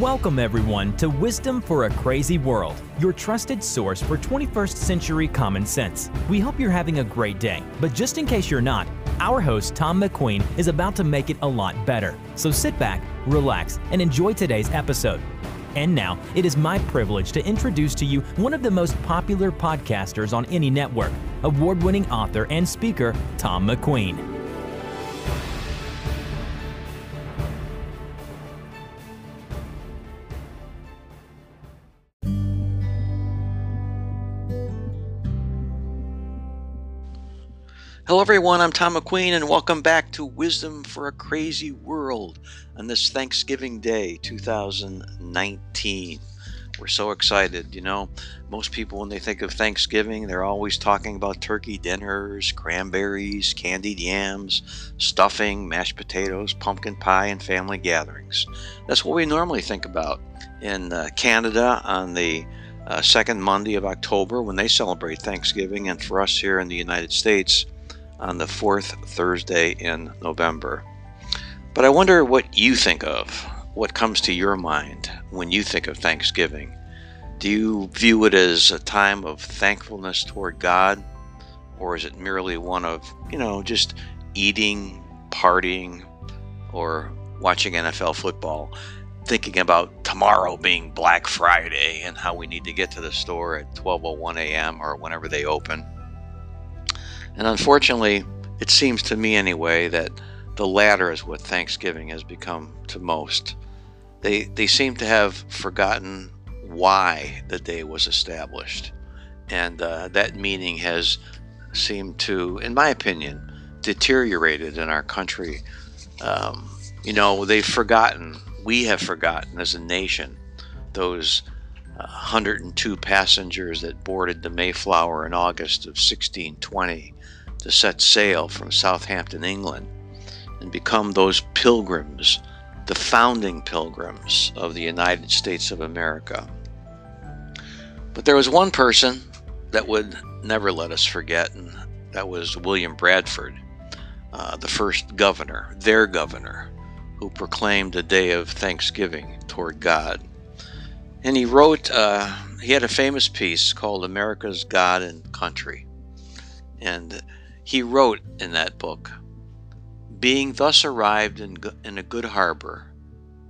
Welcome, everyone, to Wisdom for a Crazy World, your trusted source for 21st century common sense. We hope you're having a great day, but just in case you're not, our host, Tom McQueen, is about to make it a lot better. So sit back, relax, and enjoy today's episode. And now, it is my privilege to introduce to you one of the most popular podcasters on any network, award winning author and speaker, Tom McQueen. Hello, everyone. I'm Tom McQueen, and welcome back to Wisdom for a Crazy World on this Thanksgiving Day 2019. We're so excited. You know, most people, when they think of Thanksgiving, they're always talking about turkey dinners, cranberries, candied yams, stuffing, mashed potatoes, pumpkin pie, and family gatherings. That's what we normally think about in uh, Canada on the uh, second Monday of October when they celebrate Thanksgiving, and for us here in the United States on the fourth Thursday in November. But I wonder what you think of, what comes to your mind when you think of Thanksgiving. Do you view it as a time of thankfulness toward God, or is it merely one of, you know, just eating, partying, or watching NFL football, thinking about tomorrow being Black Friday and how we need to get to the store at 12:01 a.m. or whenever they open? And unfortunately, it seems to me anyway that the latter is what Thanksgiving has become to most. They, they seem to have forgotten why the day was established. And uh, that meaning has seemed to, in my opinion, deteriorated in our country. Um, you know, they've forgotten, we have forgotten as a nation, those 102 passengers that boarded the Mayflower in August of 1620 to set sail from Southampton, England, and become those pilgrims, the founding pilgrims of the United States of America. But there was one person that would never let us forget, and that was William Bradford, uh, the first governor, their governor, who proclaimed a day of thanksgiving toward God. And he wrote, uh, he had a famous piece called America's God and Country. And he wrote in that book, being thus arrived in, in a good harbor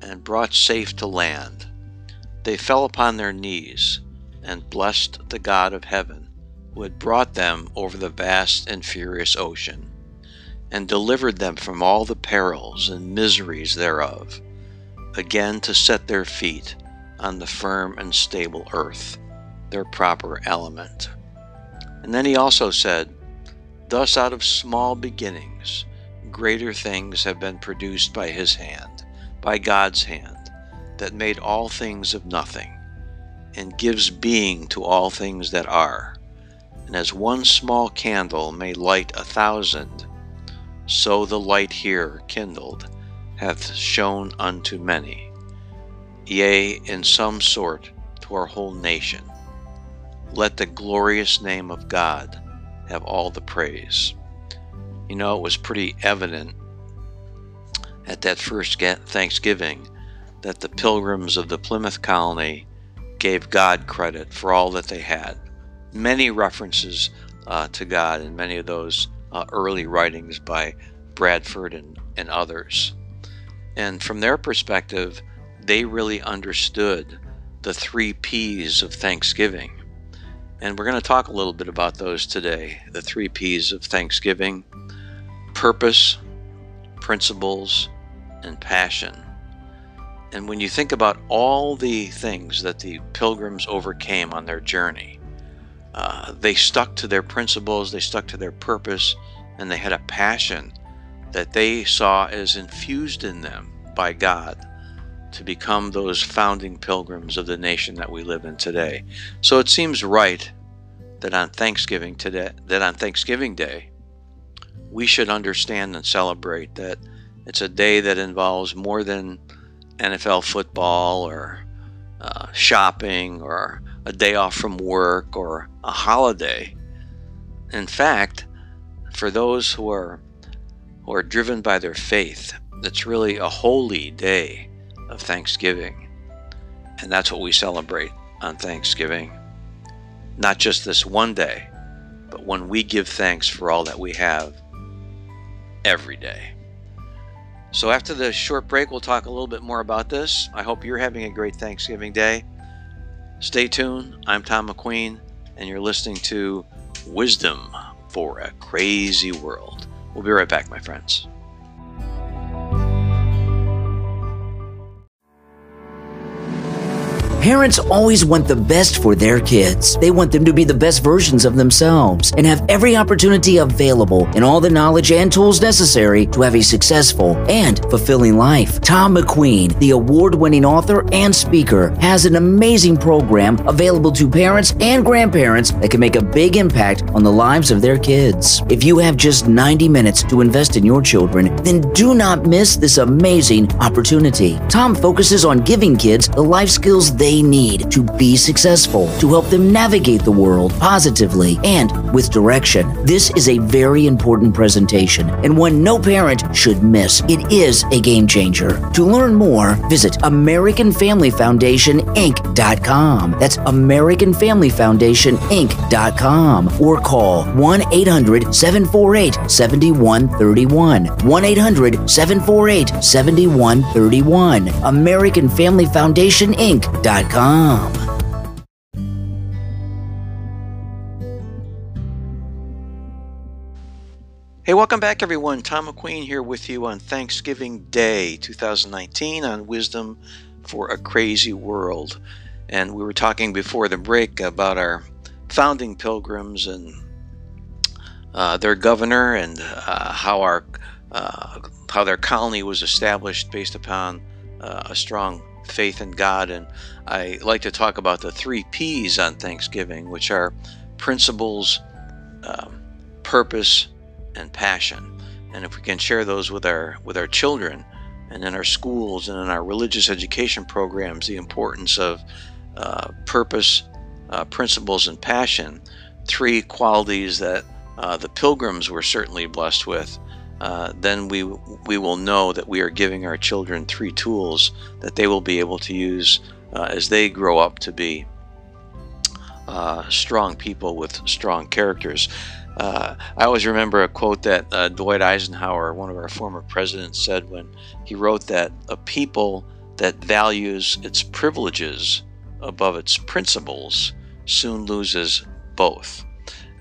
and brought safe to land, they fell upon their knees and blessed the God of heaven, who had brought them over the vast and furious ocean, and delivered them from all the perils and miseries thereof, again to set their feet on the firm and stable earth, their proper element. And then he also said, Thus out of small beginnings, greater things have been produced by his hand, by God's hand, that made all things of nothing, and gives being to all things that are. And as one small candle may light a thousand, so the light here kindled hath shone unto many yea, in some sort, to our whole nation. Let the glorious name of God have all the praise. You know, it was pretty evident at that first Thanksgiving that the pilgrims of the Plymouth colony gave God credit for all that they had. Many references uh, to God in many of those uh, early writings by Bradford and, and others. And from their perspective, they really understood the three P's of Thanksgiving. And we're going to talk a little bit about those today the three P's of Thanksgiving purpose, principles, and passion. And when you think about all the things that the pilgrims overcame on their journey, uh, they stuck to their principles, they stuck to their purpose, and they had a passion that they saw as infused in them by God to become those founding pilgrims of the nation that we live in today. So it seems right that on Thanksgiving today, that on Thanksgiving Day, we should understand and celebrate that it's a day that involves more than NFL football or uh, shopping or a day off from work or a holiday. In fact, for those who are who are driven by their faith, it's really a holy day of thanksgiving. And that's what we celebrate on Thanksgiving. Not just this one day, but when we give thanks for all that we have every day. So, after the short break, we'll talk a little bit more about this. I hope you're having a great Thanksgiving day. Stay tuned. I'm Tom McQueen, and you're listening to Wisdom for a Crazy World. We'll be right back, my friends. Parents always want the best for their kids. They want them to be the best versions of themselves and have every opportunity available and all the knowledge and tools necessary to have a successful and fulfilling life. Tom McQueen, the award winning author and speaker, has an amazing program available to parents and grandparents that can make a big impact on the lives of their kids. If you have just 90 minutes to invest in your children, then do not miss this amazing opportunity. Tom focuses on giving kids the life skills they they need to be successful, to help them navigate the world positively and with direction. This is a very important presentation and one no parent should miss. It is a game changer. To learn more, visit AmericanFamilyFoundationInc.com. That's AmericanFamilyFoundationInc.com or call 1 800 748 7131. 1 800 748 7131. American Family Foundation Hey, welcome back, everyone. Tom McQueen here with you on Thanksgiving Day 2019 on Wisdom for a Crazy World. And we were talking before the break about our founding pilgrims and uh, their governor and uh, how our uh, how their colony was established based upon uh, a strong faith in God. And I like to talk about the three P's on Thanksgiving, which are principles, um, purpose, and passion. And if we can share those with our with our children, and in our schools and in our religious education programs, the importance of uh, purpose, uh, principles, and passion, three qualities that uh, the pilgrims were certainly blessed with, uh, then we we will know that we are giving our children three tools that they will be able to use uh, as they grow up to be uh, strong people with strong characters. Uh, I always remember a quote that uh, Dwight Eisenhower, one of our former presidents, said when he wrote that a people that values its privileges above its principles soon loses both.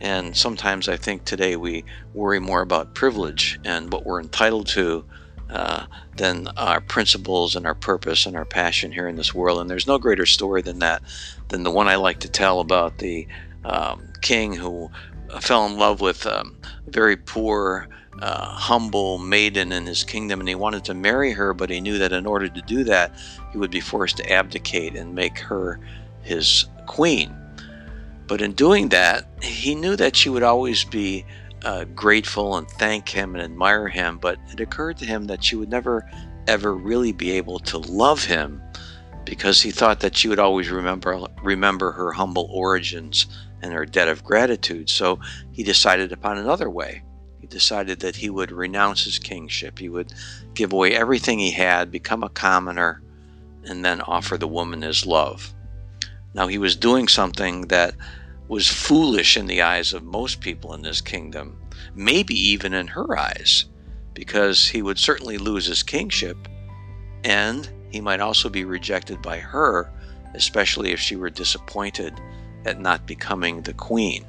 And sometimes I think today we worry more about privilege and what we're entitled to uh, than our principles and our purpose and our passion here in this world. And there's no greater story than that, than the one I like to tell about the um, king who fell in love with um, a very poor, uh, humble maiden in his kingdom, and he wanted to marry her, but he knew that in order to do that, he would be forced to abdicate and make her his queen. But in doing that, he knew that she would always be uh, grateful and thank him and admire him. But it occurred to him that she would never, ever really be able to love him because he thought that she would always remember remember her humble origins and her debt of gratitude. So he decided upon another way. He decided that he would renounce his kingship. He would give away everything he had, become a commoner, and then offer the woman his love. Now he was doing something that was foolish in the eyes of most people in this kingdom, maybe even in her eyes, because he would certainly lose his kingship, and he might also be rejected by her, especially if she were disappointed at not becoming the queen.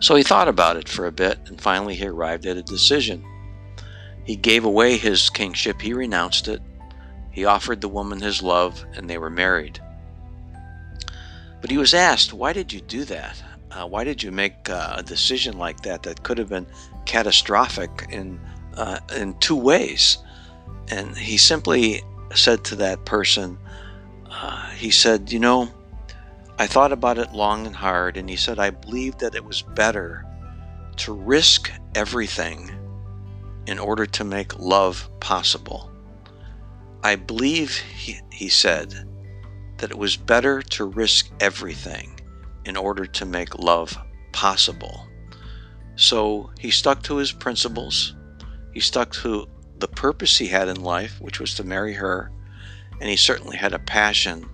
So he thought about it for a bit, and finally he arrived at a decision. He gave away his kingship, he renounced it, he offered the woman his love, and they were married. But he was asked, Why did you do that? Uh, why did you make uh, a decision like that that could have been catastrophic in, uh, in two ways? And he simply said to that person, uh, He said, You know, I thought about it long and hard, and he said, I believed that it was better to risk everything in order to make love possible. I believe, he, he said, that it was better to risk everything in order to make love possible. So he stuck to his principles, he stuck to the purpose he had in life, which was to marry her, and he certainly had a passion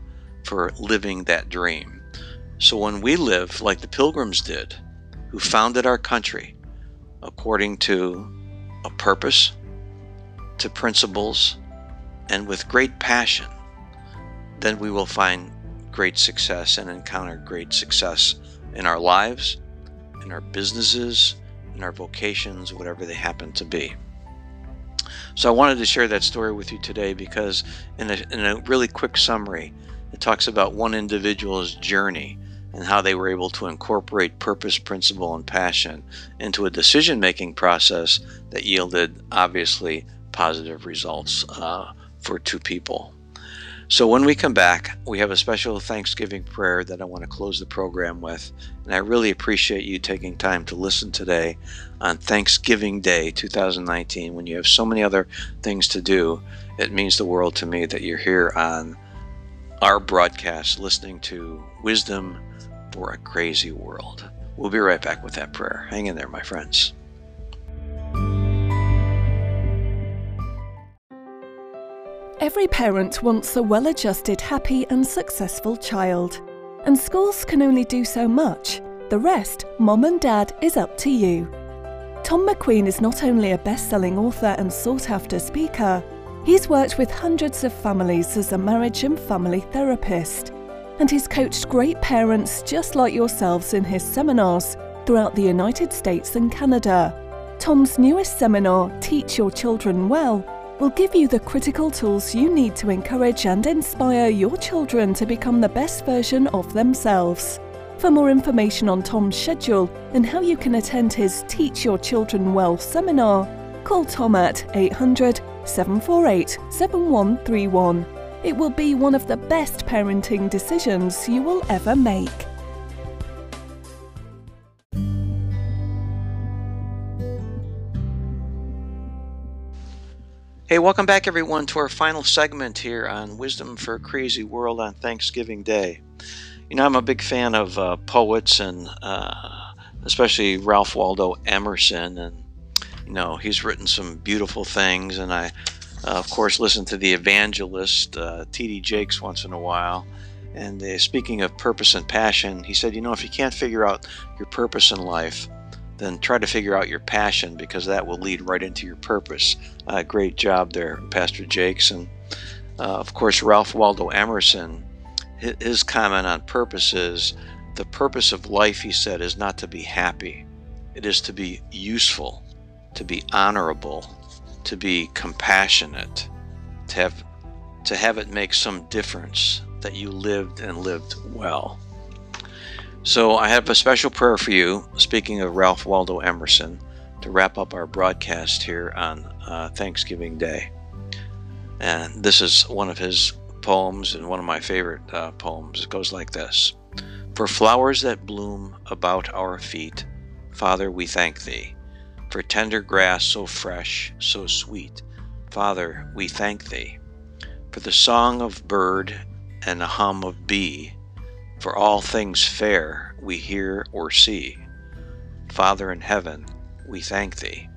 for living that dream. So when we live like the pilgrims did, who founded our country according to a purpose, to principles, and with great passion, then we will find great success and encounter great success in our lives, in our businesses, in our vocations, whatever they happen to be. So I wanted to share that story with you today because, in a, in a really quick summary, it talks about one individual's journey and how they were able to incorporate purpose, principle, and passion into a decision making process that yielded obviously positive results uh, for two people. So, when we come back, we have a special Thanksgiving prayer that I want to close the program with. And I really appreciate you taking time to listen today on Thanksgiving Day 2019 when you have so many other things to do. It means the world to me that you're here on our broadcast listening to Wisdom for a Crazy World. We'll be right back with that prayer. Hang in there, my friends. Every parent wants a well adjusted, happy, and successful child. And schools can only do so much. The rest, mom and dad, is up to you. Tom McQueen is not only a best selling author and sought after speaker, he's worked with hundreds of families as a marriage and family therapist. And he's coached great parents just like yourselves in his seminars throughout the United States and Canada. Tom's newest seminar, Teach Your Children Well, will give you the critical tools you need to encourage and inspire your children to become the best version of themselves. For more information on Tom's schedule and how you can attend his Teach Your Children Well seminar, call Tom at 800 748 7131. It will be one of the best parenting decisions you will ever make. Hey, welcome back, everyone, to our final segment here on Wisdom for a Crazy World on Thanksgiving Day. You know, I'm a big fan of uh, poets and uh, especially Ralph Waldo Emerson, and you know, he's written some beautiful things. And I, uh, of course, listen to the evangelist uh, T.D. Jakes once in a while. And uh, speaking of purpose and passion, he said, you know, if you can't figure out your purpose in life, then try to figure out your passion because that will lead right into your purpose. Uh, great job there, Pastor Jakes. And uh, of course, Ralph Waldo Emerson, his comment on purpose is the purpose of life, he said, is not to be happy, it is to be useful, to be honorable, to be compassionate, to have, to have it make some difference that you lived and lived well. So I have a special prayer for you, speaking of Ralph Waldo Emerson, to wrap up our broadcast here on uh, Thanksgiving Day. And this is one of his poems and one of my favorite uh, poems. It goes like this For flowers that bloom about our feet, Father, we thank thee. For tender grass so fresh, so sweet, Father, we thank thee. For the song of bird and the hum of bee, for all things fair we hear or see. Father in heaven, we thank thee.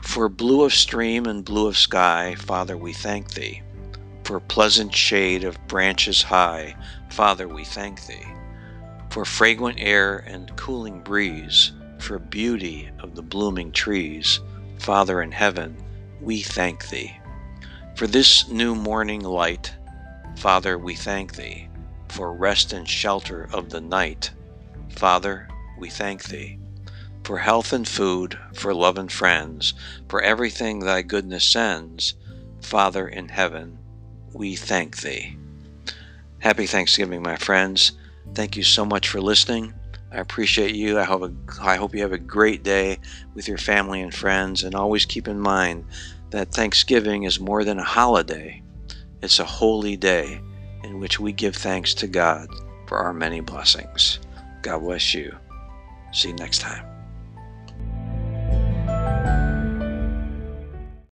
For blue of stream and blue of sky, Father, we thank thee. For pleasant shade of branches high, Father, we thank thee. For fragrant air and cooling breeze, for beauty of the blooming trees, Father in heaven, we thank thee. For this new morning light, Father, we thank thee for rest and shelter of the night. Father, we thank Thee for health and food, for love and friends, for everything Thy goodness sends. Father in heaven, we thank Thee. Happy Thanksgiving, my friends. Thank you so much for listening. I appreciate you. I hope, I hope you have a great day with your family and friends. And always keep in mind that Thanksgiving is more than a holiday, it's a holy day in which we give thanks to God for our many blessings. God bless you. See you next time.